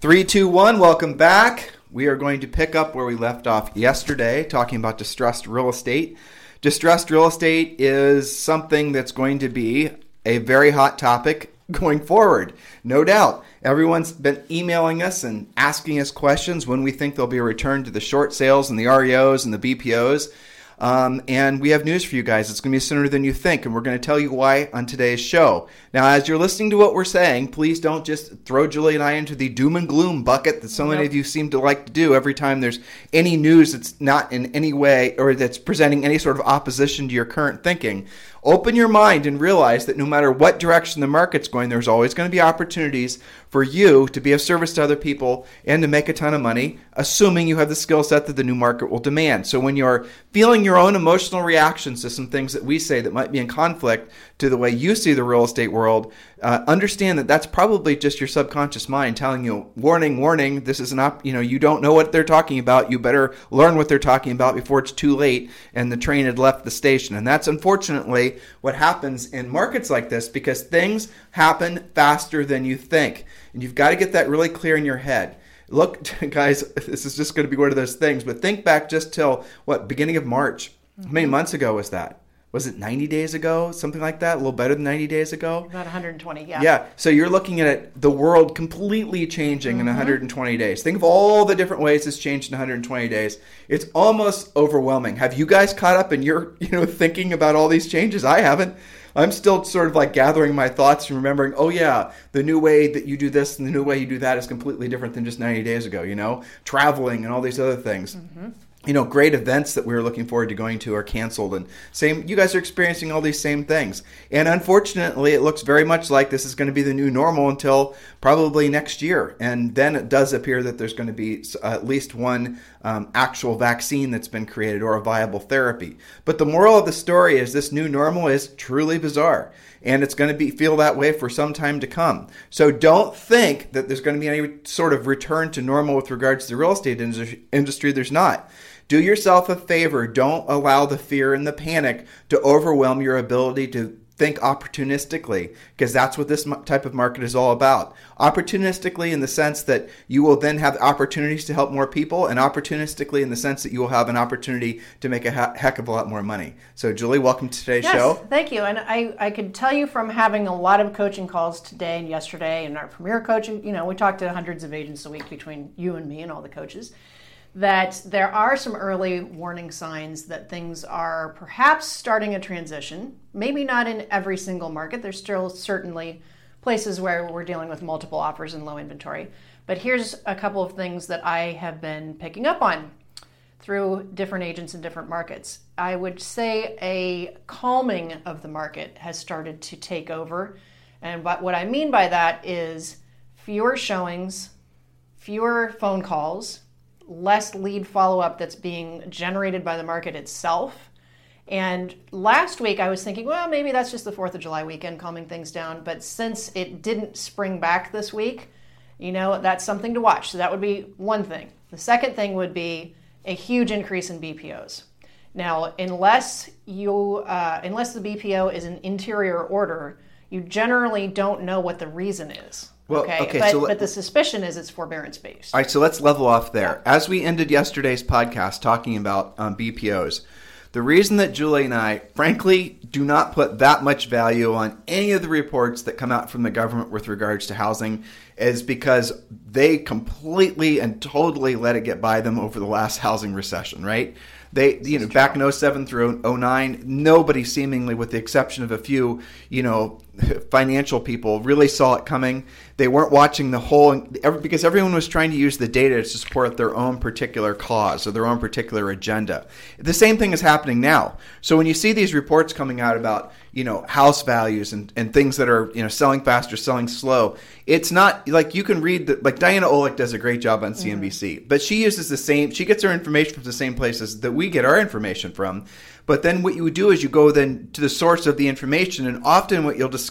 Three, two, one. Welcome back. We are going to pick up where we left off yesterday, talking about distressed real estate. Distressed real estate is something that's going to be a very hot topic going forward, no doubt. Everyone's been emailing us and asking us questions when we think there'll be a return to the short sales and the REOs and the BPOs. Um, and we have news for you guys. It's going to be sooner than you think, and we're going to tell you why on today's show. Now, as you're listening to what we're saying, please don't just throw Julie and I into the doom and gloom bucket that so many of you seem to like to do every time there's any news that's not in any way or that's presenting any sort of opposition to your current thinking. Open your mind and realize that no matter what direction the market's going, there's always going to be opportunities for you to be of service to other people and to make a ton of money, assuming you have the skill set that the new market will demand. So when you're feeling your own emotional reactions to some things that we say that might be in conflict to the way you see the real estate world, uh, understand that that's probably just your subconscious mind telling you, warning, warning, this is an op, you know, you don't know what they're talking about. You better learn what they're talking about before it's too late and the train had left the station. And that's unfortunately what happens in markets like this because things happen faster than you think. And you've got to get that really clear in your head. Look, guys, this is just going to be one of those things, but think back just till what, beginning of March. How many months ago was that? Was it 90 days ago? Something like that? A little better than 90 days ago? About 120 yeah. Yeah so you're looking at the world completely changing mm-hmm. in 120 days. Think of all the different ways it's changed in 120 days. It's almost overwhelming. Have you guys caught up and you're you know thinking about all these changes? I haven't. I'm still sort of like gathering my thoughts and remembering oh yeah the new way that you do this and the new way you do that is completely different than just 90 days ago you know? Traveling and all these other things. Mm-hmm you know, great events that we were looking forward to going to are canceled. And same, you guys are experiencing all these same things. And unfortunately, it looks very much like this is going to be the new normal until probably next year. And then it does appear that there's going to be at least one um, actual vaccine that's been created or a viable therapy. But the moral of the story is this new normal is truly bizarre and it's going to be feel that way for some time to come. So don't think that there's going to be any sort of return to normal with regards to the real estate industry. There's not. Do yourself a favor. Don't allow the fear and the panic to overwhelm your ability to think opportunistically because that's what this type of market is all about. Opportunistically in the sense that you will then have opportunities to help more people, and opportunistically in the sense that you will have an opportunity to make a heck of a lot more money. So, Julie, welcome to today's yes, show. Thank you. And I, I can tell you from having a lot of coaching calls today and yesterday, and our premier coaching, you know, we talk to hundreds of agents a week between you and me and all the coaches that there are some early warning signs that things are perhaps starting a transition. Maybe not in every single market. There's still certainly places where we're dealing with multiple offers and low inventory. But here's a couple of things that I have been picking up on through different agents in different markets. I would say a calming of the market has started to take over. And what I mean by that is fewer showings, fewer phone calls, less lead follow up that's being generated by the market itself. And last week I was thinking, well, maybe that's just the 4th of July weekend calming things down. But since it didn't spring back this week, you know, that's something to watch. So that would be one thing. The second thing would be a huge increase in BPOs. Now, unless you, uh, unless the BPO is an interior order, you generally don't know what the reason is. Well, okay, okay but, so let, but the suspicion is it's forbearance based. All right, so let's level off there. As we ended yesterday's podcast talking about um, BPOs, the reason that Julie and I, frankly, do not put that much value on any of the reports that come out from the government with regards to housing is because they completely and totally let it get by them over the last housing recession, right? They, you know, back in 07 through 09, nobody seemingly, with the exception of a few, you know, financial people, really saw it coming. They weren't watching the whole, because everyone was trying to use the data to support their own particular cause or their own particular agenda. The same thing is happening now. So when you see these reports coming out about, you know house values and, and things that are you know selling fast or selling slow it's not like you can read the like diana olick does a great job on mm-hmm. cnbc but she uses the same she gets her information from the same places that we get our information from but then what you would do is you go then to the source of the information, and often what you'll discover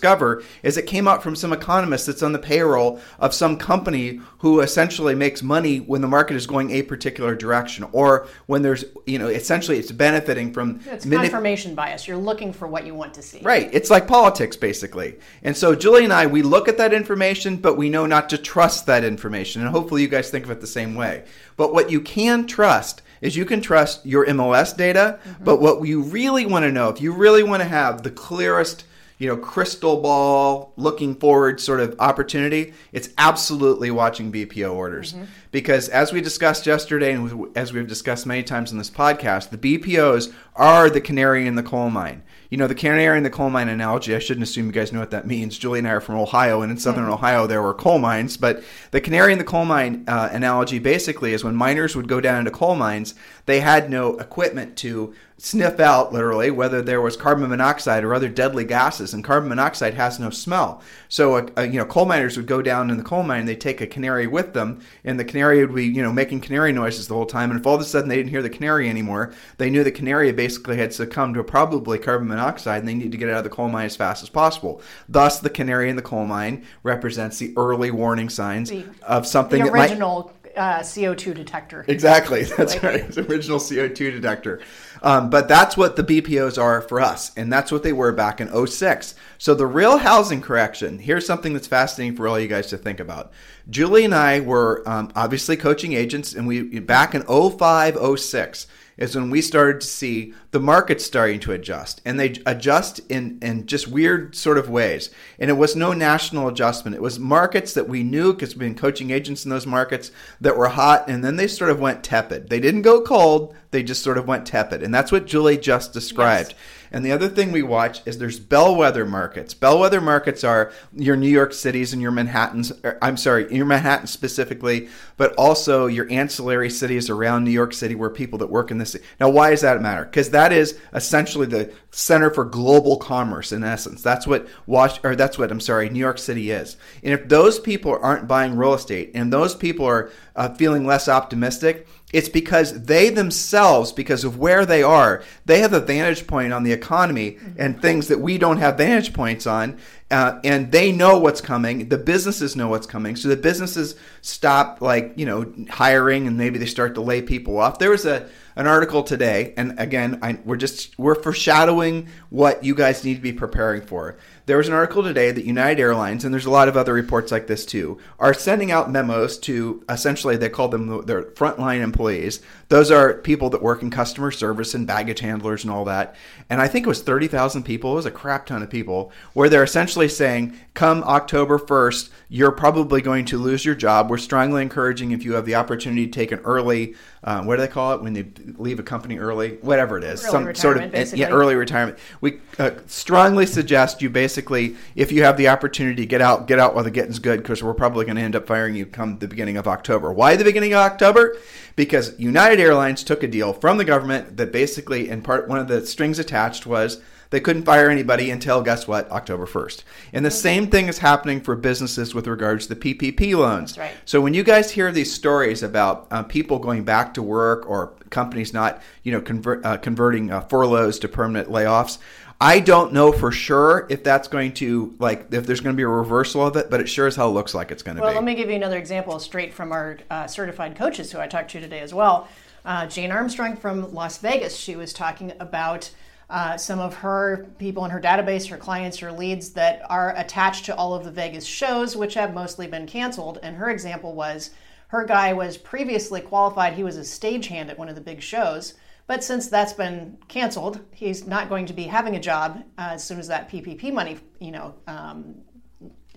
is it came out from some economist that's on the payroll of some company who essentially makes money when the market is going a particular direction, or when there's you know essentially it's benefiting from it's confirmation bias. You're looking for what you want to see. Right. It's like politics basically. And so Julie and I we look at that information, but we know not to trust that information, and hopefully you guys think of it the same way. But what you can trust is you can trust your MLS data, mm-hmm. but what you really want to know, if you really want to have the clearest, you know, crystal ball looking forward sort of opportunity, it's absolutely watching BPO orders. Mm-hmm. Because as we discussed yesterday and as we've discussed many times in this podcast, the BPOs are the canary in the coal mine you know, the canary in the coal mine analogy, I shouldn't assume you guys know what that means. Julie and I are from Ohio, and in southern mm-hmm. Ohio, there were coal mines. But the canary in the coal mine uh, analogy basically is when miners would go down into coal mines, they had no equipment to sniff out literally whether there was carbon monoxide or other deadly gases and carbon monoxide has no smell so uh, you know coal miners would go down in the coal mine and they take a canary with them and the canary would be you know making canary noises the whole time and if all of a sudden they didn't hear the canary anymore they knew the canary basically had succumbed to probably carbon monoxide and they need to get out of the coal mine as fast as possible thus the canary in the coal mine represents the early warning signs the, of something the original uh, CO2 detector. Exactly. That's like, right. It's original CO2 detector. Um, but that's what the BPOs are for us. And that's what they were back in 06. So the real housing correction, here's something that's fascinating for all you guys to think about. Julie and I were um, obviously coaching agents, and we back in 05, 06 is when we started to see the market starting to adjust and they adjust in, in just weird sort of ways. And it was no national adjustment. It was markets that we knew because we've been coaching agents in those markets that were hot and then they sort of went tepid. They didn't go cold they just sort of went tepid. And that's what julie just described. Yes. And the other thing we watch is there's bellwether markets. Bellwether markets are your New York cities and your Manhattans. I'm sorry, your Manhattan specifically, but also your ancillary cities around New York City where people that work in this. Now, why does that matter? Because that is essentially the center for global commerce in essence. That's what Wash or that's what I'm sorry, New York City is. And if those people aren't buying real estate and those people are uh, feeling less optimistic, it's because they themselves, because of where they are, they have a vantage point on the economy and things that we don't have vantage points on. Uh, and they know what's coming. The businesses know what's coming. So the businesses stop, like, you know, hiring and maybe they start to lay people off. There was a, an article today, and again, I, we're just, we're foreshadowing what you guys need to be preparing for. There was an article today that United Airlines, and there's a lot of other reports like this too, are sending out memos to essentially, they call them their frontline employees. Those are people that work in customer service and baggage handlers and all that. And I think it was 30,000 people, it was a crap ton of people, where they're essentially saying, come October 1st, you're probably going to lose your job. We're strongly encouraging if you have the opportunity to take an early, uh, what do they call it when they leave a company early? Whatever it is, early some sort of yeah, early retirement. We uh, strongly suggest you basically basically, if you have the opportunity, to get out, get out while the getting's good, because we're probably going to end up firing you come the beginning of October. Why the beginning of October? Because United Airlines took a deal from the government that basically, in part, one of the strings attached was they couldn't fire anybody until guess what october 1st and the same thing is happening for businesses with regards to the ppp loans right. so when you guys hear these stories about uh, people going back to work or companies not you know convert, uh, converting uh, furloughs to permanent layoffs I don't know for sure if that's going to like if there's going to be a reversal of it, but it sure as hell looks like it's going to well, be. Well, let me give you another example straight from our uh, certified coaches who I talked to today as well. Uh, Jane Armstrong from Las Vegas. She was talking about. Uh, some of her people in her database, her clients, her leads that are attached to all of the Vegas shows, which have mostly been canceled. And her example was her guy was previously qualified. He was a stagehand at one of the big shows. But since that's been canceled, he's not going to be having a job uh, as soon as that PPP money, you know, um,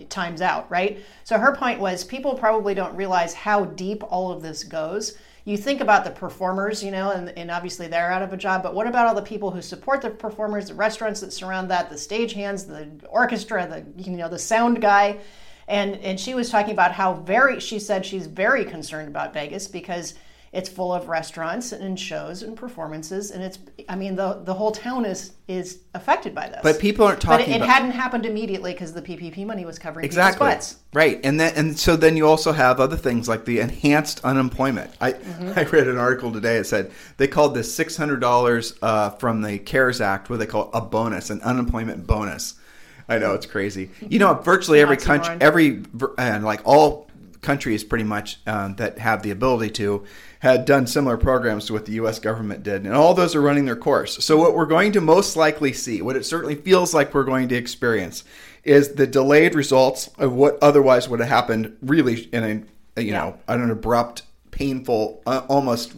times out, right? So her point was people probably don't realize how deep all of this goes. You think about the performers, you know, and, and obviously they're out of a job, but what about all the people who support the performers, the restaurants that surround that, the stagehands, the orchestra, the you know, the sound guy? And and she was talking about how very she said she's very concerned about Vegas because It's full of restaurants and shows and performances, and it's. I mean, the the whole town is is affected by this. But people aren't But talking it, it about hadn't happened immediately because the PPP money was covering exactly right, and then and so then you also have other things like the enhanced unemployment. I Mm-hmm. I read an article today. It said they called this six hundred dollars uh, from the CARES Act, what they call a bonus, an unemployment bonus. I know it's crazy. You know, virtually every country, every and like all countries pretty much um, that have the ability to had done similar programs to what the U.S. government did, and all those are running their course. So what we're going to most likely see, what it certainly feels like we're going to experience, is the delayed results of what otherwise would have happened, really in a you Yeah. know an abrupt, painful, uh, almost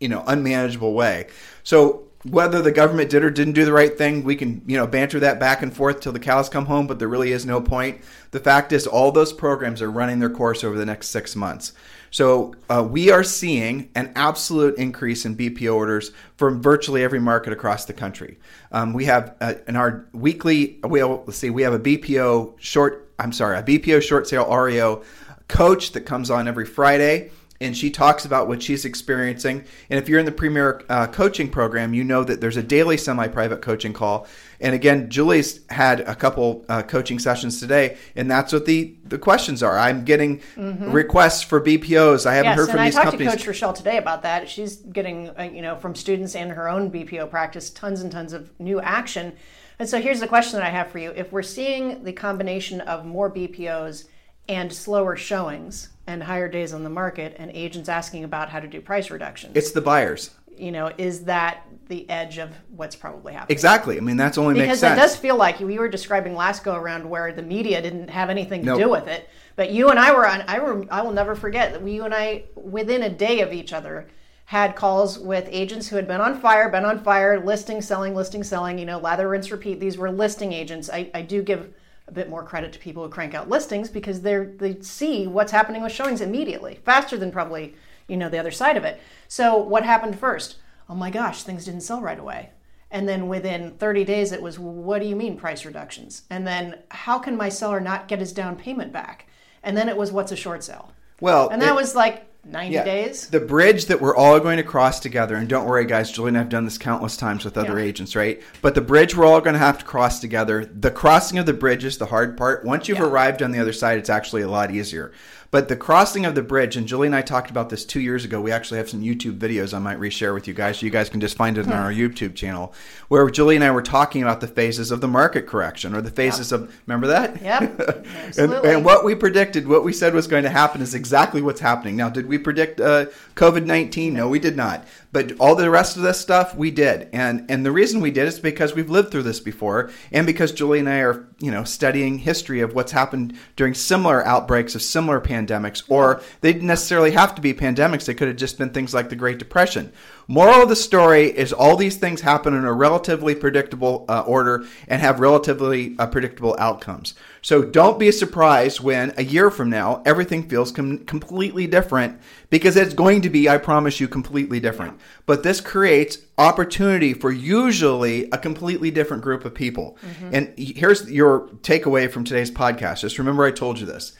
you know unmanageable way. So whether the government did or didn't do the right thing, we can you know banter that back and forth till the cows come home. But there really is no point. The fact is, all those programs are running their course over the next six months. So uh, we are seeing an absolute increase in BPO orders from virtually every market across the country. Um, we have uh, in our weekly, we have, let's see, we have a BPO short. I'm sorry, a BPO short sale REO coach that comes on every Friday and she talks about what she's experiencing. And if you're in the Premier uh, coaching program, you know that there's a daily semi-private coaching call. And again, Julie's had a couple uh, coaching sessions today, and that's what the the questions are. I'm getting requests for BPOs. I haven't Yes, heard from and I these talked companies. to Coach Rochelle today about that. She's getting, uh, you know, from students and her own BPO practice, tons and tons of new action. And so here's the question that I have for you: If we're seeing the combination of more BPOs and slower showings and higher days on the market, and agents asking about how to do price reductions, it's the buyers. you know, is that the edge of what's probably happening? Exactly. I mean, that's only makes because sense. it does feel like we were describing last go around where the media didn't have anything to Nope. do with it but you and i were on i, rem, I will never forget that we, you and i within a day of each other had calls with agents who had been on fire been on fire listing selling listing selling you know lather rinse repeat these were listing agents i, I do give a bit more credit to people who crank out listings because they're they see what's happening with showings immediately faster than probably you know the other side of it so what happened first oh my gosh things didn't sell right away and then within 30 days, it was, what do you mean price reductions? And then, how can my seller not get his down payment back? And then it was, what's a short sale? well, And that it- was like 90 Yeah. days. The bridge that we're all going to cross together, and don't worry, guys, Julie and I have done this countless times with other Yeah. agents, right? But the bridge we're all going to have to cross together. The crossing of the bridge is the hard part. Once you've Yeah. arrived on the other side, it's actually a lot easier. But the crossing of the bridge, and Julie and I talked about this two years ago. We actually have some YouTube videos I might reshare with you guys, so you guys can just find it on our YouTube channel, where Julie and I were talking about the phases of the market correction or the phases of. Remember that? Yep, and, and what we predicted, what we said was going to happen, is exactly what's happening. Now, did we predict uh, COVID nineteen? No, we did not. But all the rest of this stuff, we did. And and the reason we did is because we've lived through this before, and because Julie and I are, you know, studying history of what's happened during similar outbreaks of similar pandemics, or they didn't necessarily have to be pandemics. They could have just been things like the Great Depression. Moral of the story is all these things happen in a relatively predictable uh, order and have relatively uh, predictable outcomes. So don't be surprised when a year from now everything feels com- completely different because it's going to be, I promise you, completely different. But this creates opportunity for usually a completely different group of people. Mm-hmm. And here's your takeaway from today's podcast. Just remember I told you this.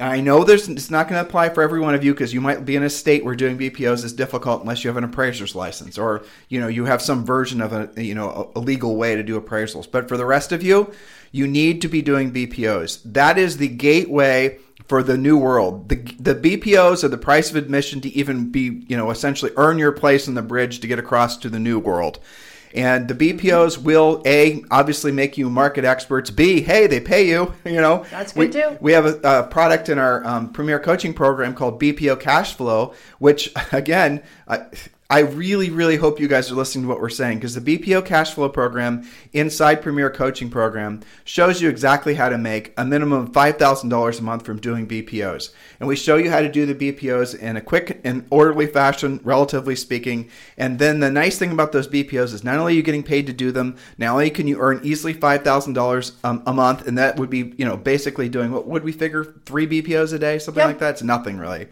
I know there's it's not going to apply for every one of you because you might be in a state where doing BPOs is difficult unless you have an appraiser's license or you know you have some version of a you know a legal way to do appraisals. But for the rest of you, you need to be doing BPOs. That is the gateway for the new world. The the BPOs are the price of admission to even be you know essentially earn your place on the bridge to get across to the new world. And the BPOs will a obviously make you market experts. B hey they pay you. You know That's we, good, too. We have a, a product in our um, premier coaching program called BPO Cash Flow, which again. I really, really hope you guys are listening to what we're saying because the BPO cash flow program inside Premier Coaching Program shows you exactly how to make a minimum of $5,000 a month from doing BPOs. And we show you how to do the BPOs in a quick and orderly fashion, relatively speaking. And then the nice thing about those BPOs is not only are you getting paid to do them, not only can you earn easily $5,000 um, a month, and that would be, you know, basically doing what would we figure three BPOs a day, something Yep. like that? It's nothing really.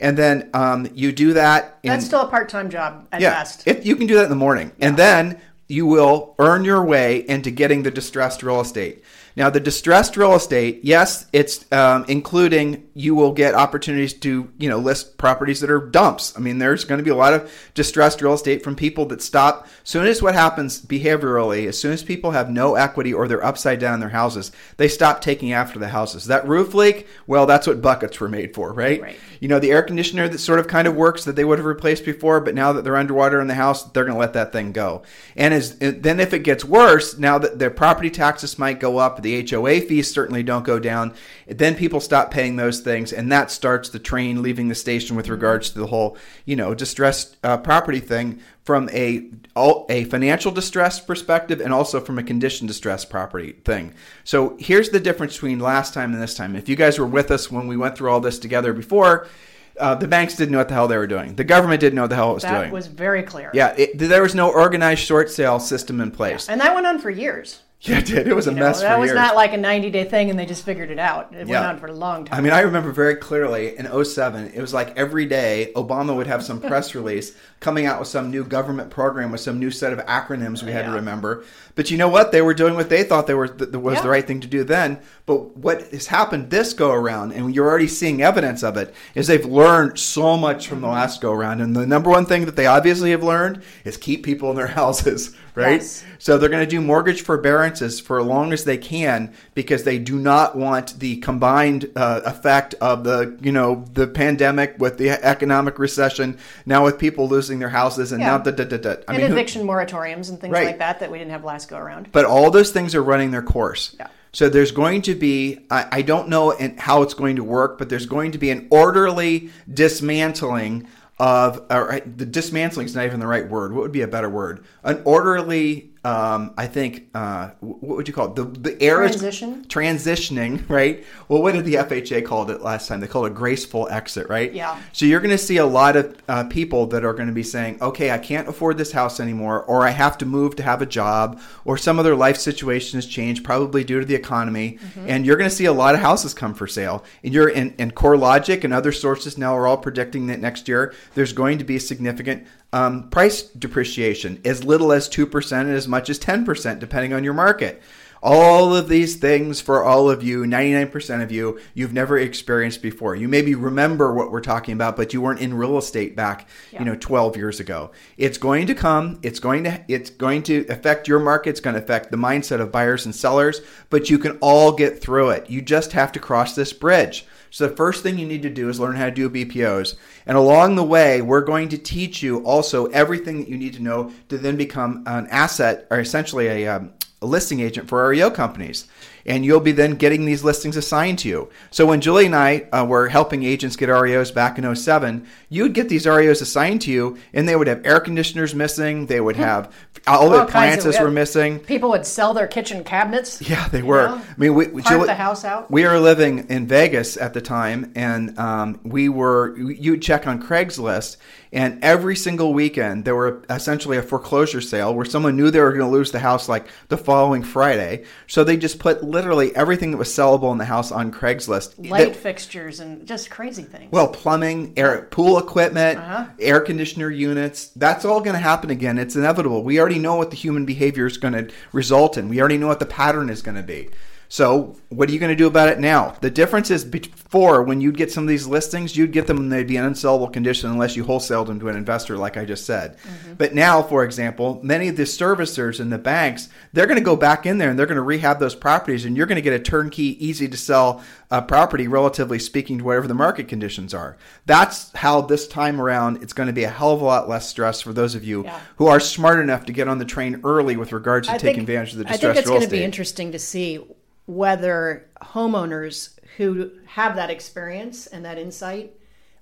And then um, you do that. In, That's still a part time job at yeah, best. If you can do that in the morning, and then you will earn your way into getting the distressed real estate. Now, the distressed real estate, yes, it's um, including you will get opportunities to you know list properties that are dumps. I mean, there's going to be a lot of distressed real estate from people that stop. Soon as what happens behaviorally, as soon as people have no equity or they're upside down in their houses, they stop taking after the houses. That roof leak, well, that's what buckets were made for, right? Right. You know, the air conditioner that sort of kind of works that they would have replaced before, but now that they're underwater in the house, they're going to let that thing go. And as then if it gets worse, now that their property taxes might go up, the HOA fees certainly don't go down. Then people stop paying those things, and that starts the train leaving the station with regards to the whole, you know, distressed uh, property thing from a a financial distress perspective and also from a condition distress property thing. So here's the difference between last time and this time. If you guys were with us when we went through all this together before, uh, the banks didn't know what the hell they were doing. The government didn't know what the hell it was That doing. That was very clear. yeah, it, there was no organized short sale system in place. And that went on for years. Yeah, it did. It was a You know, mess that was years. not like a 90 day thing and they just figured it out. It Yeah. went on for a long time. I mean, I remember very clearly in 07, it was like every day Obama would have some press release coming out with some new government program with some new set of acronyms we had to remember. But you know what? They were doing what they thought they were th- was Yeah. the right thing to do then. But what has happened this go around, and you're already seeing evidence of it, is they've learned so much from the mm-hmm. last go around. And the number one thing that they obviously have learned is keep people in their houses, right? Yes. So they're going to do mortgage for as long as they can because they do not want the combined uh, effect of the you know the pandemic with the economic recession now with people losing their houses and Yeah. now da, da, da, da. I and mean, who- eviction moratoriums and things Right. like that that we didn't have last go around. but all those things are running their course. Yeah. So there's going to be, I, I don't know in, how it's going to work, but there's going to be an orderly dismantling of, or the dismantling is not even the right word. What would be a better word? An orderly, um, I think, uh, what would you call it? The, the air is- Transition? transitioning, right? Well, what did the FHA call it last time? They called it a graceful exit, right? Yeah. So you're going to see a lot of uh, people that are going to be saying, okay, I can't afford this house anymore, or I have to move to have a job, or some other life situation has changed, probably due to the economy. And you're going to see a lot of houses come for sale. And you're in, and CoreLogic and other sources now are all predicting that next year there's going to be significant um, price depreciation, as little as 2% and as much as 10%, depending on your market. All of these things for all of you, 99% of you, you've never experienced before. You maybe remember what we're talking about, but you weren't in real estate back, Yeah. you know, 12 years ago. It's going to come. It's going to it's going to affect your market. It's going to affect the mindset of buyers and sellers, but you can all get through it. You just have to cross this bridge. So the first thing you need to do is learn how to do BPOs. And along the way, we're going to teach you also everything that you need to know to then become an asset or essentially a um, a listing agent for REO companies. And you'll be then getting these listings assigned to you. So when Julie and I uh, were helping agents get REOs back in 07, you would get these REOs assigned to you, and they would have air conditioners missing. They would have all the appliances were missing. People would sell their kitchen cabinets. Yeah, they were. know, I mean, we, we- Julie- the house out. we were living in Vegas at the time, and um, we were. You'd check on Craigslist, and every single weekend there were essentially a foreclosure sale where someone knew they were going to lose the house like the following Friday, so they just put literally everything that was sellable in the house on Craigslist. Light That- fixtures and just crazy things. well, plumbing, air, pool equipment, Uh-huh. air conditioner units, that's all going to happen again. It's inevitable. We already know what the human behavior is going to result in. We already know what the pattern is going to be. So, what are you going to do about it now? The difference is before, when you'd get some of these listings, you'd get them and they'd be in unsellable condition unless you wholesaled them to an investor, like I just said. But now, for example, many of the servicers and the banks, they're going to go back in there and they're going to rehab those properties, and you're going to get a turnkey, easy to sell uh, property, relatively speaking, to whatever the market conditions are. That's how this time around it's going to be a hell of a lot less stress for those of you Yeah. who are smart enough to get on the train early with regards to I taking think- advantage of the I distressed think it's going to be interesting to see whether homeowners who have that experience and that insight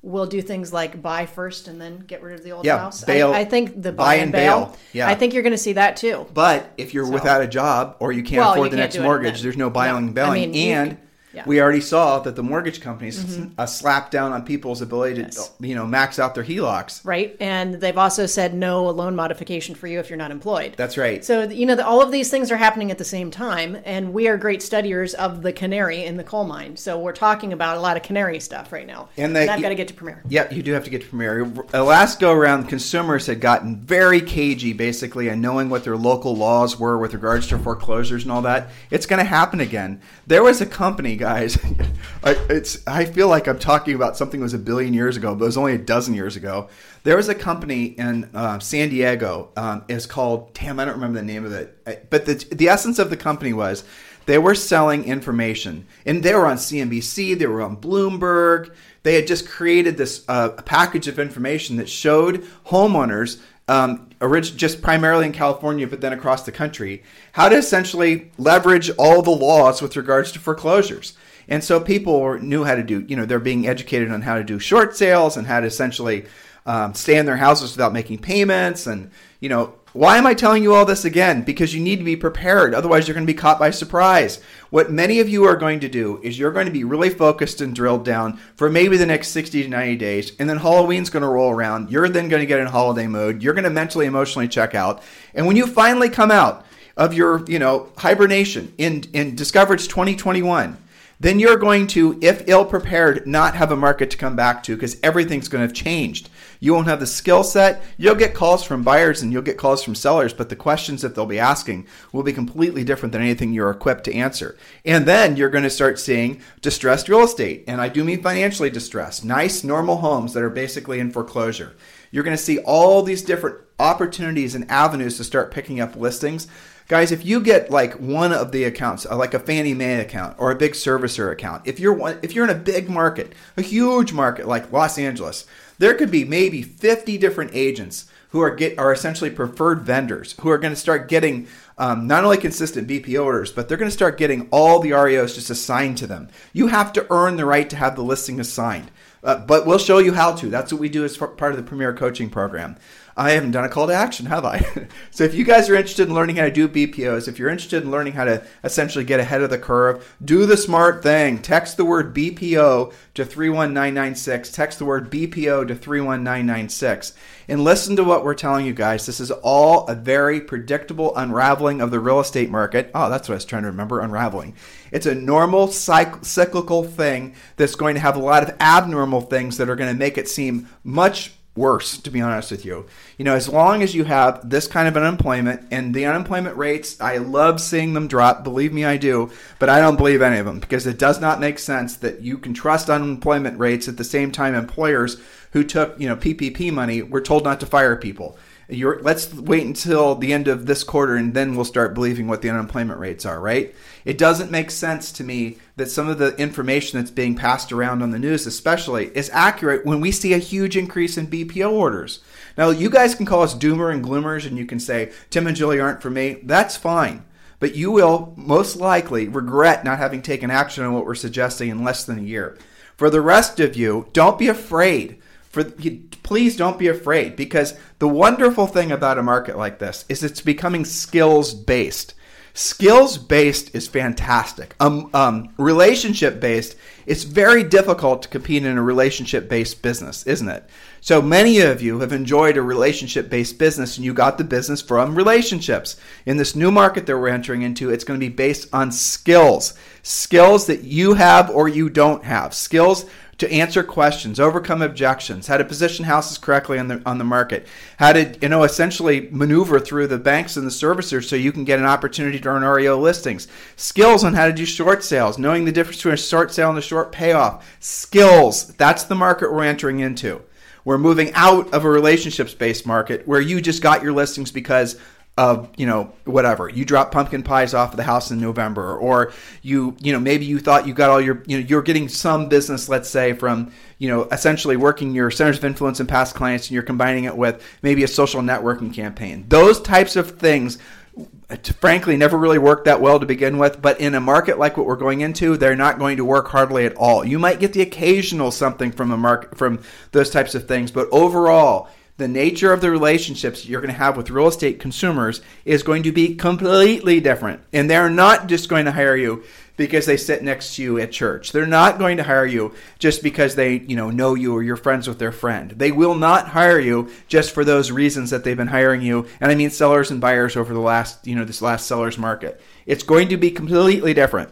will do things like buy first and then get rid of the old Yeah, house. bail- I, I think the buy buy, and bail. bail. Yeah. I think you're going to see that too. But if you're So- without a job or you can't Well, afford you the can't next mortgage, there's no buying No. and bailing. I mean, and can- Yeah. We already saw that the mortgage companies uh, slapped down on people's ability to, Yes. you know, max out their HELOCs. right? And they've also said no loan modification for you if you're not employed. That's right. So you know, the, all of these things are happening at the same time, and we are great studiers of the canary in the coal mine. So we're talking about a lot of canary stuff right now. And they- I've got to get to Premier. Yep, you do have to get to Premier. Last go around, consumers had gotten very cagey, basically, and knowing what their local laws were with regards to foreclosures and all that. It's going to happen again. There was a company, guys. I, it's I feel like I'm talking about something that was a billion years ago, but it was only a dozen years ago. There was a company in uh, San Diego. Um, it's called. Damn, I don't remember the name of it. But the the essence of the company was they were selling information, and they were on CNBC. They were on Bloomberg. They had just created this uh, package of information that showed homeowners, um, orig- just primarily in California, but then across the country, how to essentially leverage all the laws with regards to foreclosures. And so people knew how to do, you know, they're being educated on how to do short sales and how to essentially um, stay in their houses without making payments. And, you know, why am I telling you all this again? Because you need to be prepared. Otherwise, you're going to be caught by surprise. What many of you are going to do is you're going to be really focused and drilled down for maybe the next 60 to 90 days. And then Halloween's going to roll around. You're then going to get in holiday mode. You're going to mentally, emotionally check out. And when you finally come out of your, you know, hibernation in, in Discover it's 2021, then you're going to, if ill prepared, not have a market to come back to because everything's going to have changed. You won't have the skill set. You'll get calls from buyers and you'll get calls from sellers, but the questions that they'll be asking will be completely different than anything you're equipped to answer. And then you're going to start seeing distressed real estate. And I do mean financially distressed, nice, normal homes that are basically in foreclosure. You're going to see all these different opportunities and avenues to start picking up listings. Guys, if you get like one of the accounts, uh, like a Fannie Mae account or a big servicer account, if you're one, if you're in a big market, a huge market like Los Angeles, there could be maybe 50 different agents who are get are essentially preferred vendors who are going to start getting um, not only consistent BP orders, but they're going to start getting all the REOs just assigned to them. You have to earn the right to have the listing assigned. Uh, but we'll show you how to. That's what we do as part of the Premier Coaching Program. I haven't done a call to action, have I? so if you guys are interested in learning how to do BPOs, if you're interested in learning how to essentially get ahead of the curve, do the smart thing. Text the word BPO to 31996. Text the word BPO to 31996. And listen to what we're telling you guys. This is all a very predictable unraveling of the real estate market. Oh, that's what I was trying to remember unraveling. It's a normal cyc- cyclical thing that's going to have a lot of abnormal things that are going to make it seem much worse, to be honest with you. You know, as long as you have this kind of unemployment and the unemployment rates, I love seeing them drop. Believe me, I do. But I don't believe any of them because it does not make sense that you can trust unemployment rates at the same time employers who took, you know, PPP money were told not to fire people. You're, let's wait until the end of this quarter and then we'll start believing what the unemployment rates are, right? It doesn't make sense to me that some of the information that's being passed around on the news, especially, is accurate when we see a huge increase in BPO orders. Now, you guys can call us doomer and gloomers and you can say, Tim and Julie aren't for me. That's fine. But you will most likely regret not having taken action on what we're suggesting in less than a year. For the rest of you, don't be afraid for please don't be afraid because the wonderful thing about a market like this is it's becoming skills based skills based is fantastic. Um, um, relationship based it's very difficult to compete in a relationship based business isn't it? So many of you have enjoyed a relationship based business and you got the business from relationships. In this new market that we're entering into it's going to be based on skills. Skills that you have or you don't have. Skills to answer questions, overcome objections, how to position houses correctly on the on the market, how to you know essentially maneuver through the banks and the servicers so you can get an opportunity to earn REO listings, skills on how to do short sales, knowing the difference between a short sale and a short payoff, skills. That's the market we're entering into. We're moving out of a relationships based market where you just got your listings because of you know whatever. You drop pumpkin pies off of the house in November or you you know maybe you thought you got all your you know you're getting some business let's say from you know essentially working your centers of influence and past clients and you're combining it with maybe a social networking campaign. Those types of things frankly never really worked that well to begin with but in a market like what we're going into they're not going to work hardly at all. You might get the occasional something from a market from those types of things but overall the nature of the relationships you're going to have with real estate consumers is going to be completely different. And they're not just going to hire you because they sit next to you at church. They're not going to hire you just because they, you know, know you or you're friends with their friend. They will not hire you just for those reasons that they've been hiring you. And I mean sellers and buyers over the last, you know, this last sellers market. It's going to be completely different.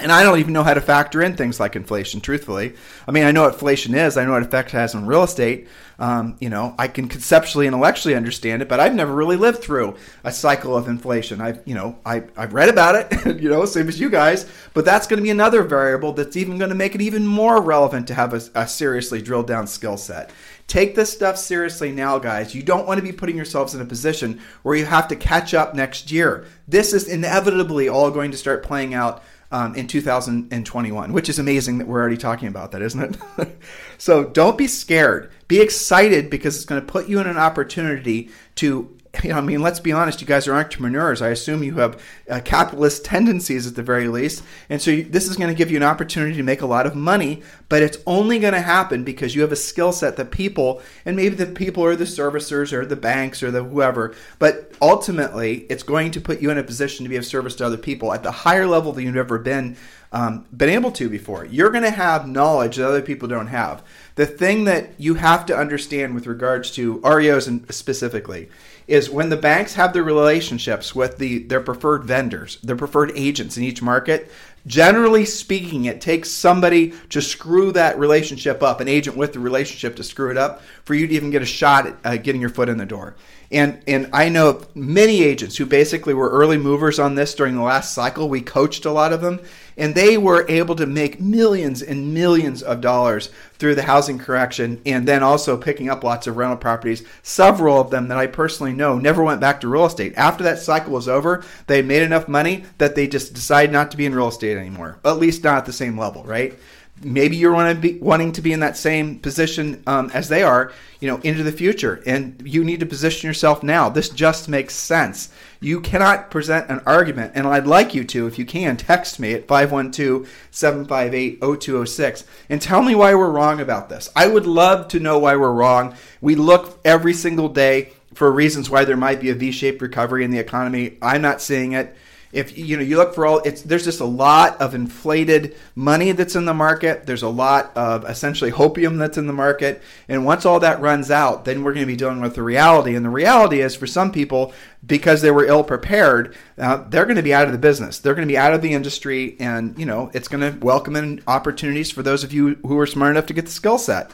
And I don't even know how to factor in things like inflation, truthfully. I mean, I know what inflation is. I know what effect it has on real estate. Um, you know, I can conceptually and intellectually understand it, but I've never really lived through a cycle of inflation. I've, you know, I, I've read about it, you know, same as you guys, but that's going to be another variable that's even going to make it even more relevant to have a, a seriously drilled down skill set. Take this stuff seriously now, guys. You don't want to be putting yourselves in a position where you have to catch up next year. This is inevitably all going to start playing out um, in 2021, which is amazing that we're already talking about that, isn't it? so don't be scared. Be excited because it's going to put you in an opportunity to you know, I mean, let's be honest. You guys are entrepreneurs. I assume you have uh, capitalist tendencies at the very least, and so you, this is going to give you an opportunity to make a lot of money. But it's only going to happen because you have a skill set that people, and maybe the people are the servicers or the banks or the whoever. But ultimately, it's going to put you in a position to be of service to other people at the higher level that you've ever been um, been able to before. You're going to have knowledge that other people don't have. The thing that you have to understand with regards to REOs and specifically is when the banks have their relationships with the their preferred vendors, their preferred agents in each market, generally speaking, it takes somebody to screw that relationship up, an agent with the relationship to screw it up, for you to even get a shot at uh, getting your foot in the door. And and I know many agents who basically were early movers on this during the last cycle. We coached a lot of them, and they were able to make millions and millions of dollars through the housing correction, and then also picking up lots of rental properties. Several of them that I personally know never went back to real estate after that cycle was over. They made enough money that they just decided not to be in real estate anymore, at least not at the same level, right? Maybe you're want to be, wanting to be in that same position um, as they are, you know, into the future, and you need to position yourself now. This just makes sense. You cannot present an argument, and I'd like you to, if you can, text me at 512-758-0206 and tell me why we're wrong about this. I would love to know why we're wrong. We look every single day for reasons why there might be a V-shaped recovery in the economy. I'm not seeing it if you know you look for all it's there's just a lot of inflated money that's in the market. There's a lot of essentially hopium that's in the market. And once all that runs out then we're going to be dealing with the reality. And the reality is for some people because they were ill prepared uh, they're going to be out of the business. They're going to be out of the industry. And you know it's going to welcome in opportunities for those of you who are smart enough to get the skill set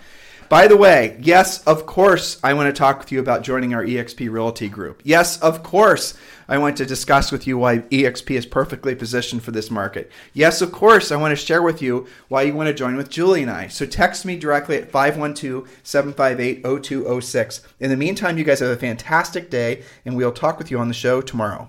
by the way, yes, of course, I want to talk with you about joining our EXP Realty group. Yes, of course, I want to discuss with you why EXP is perfectly positioned for this market. Yes, of course, I want to share with you why you want to join with Julie and I. So text me directly at 512 758 0206. In the meantime, you guys have a fantastic day, and we'll talk with you on the show tomorrow.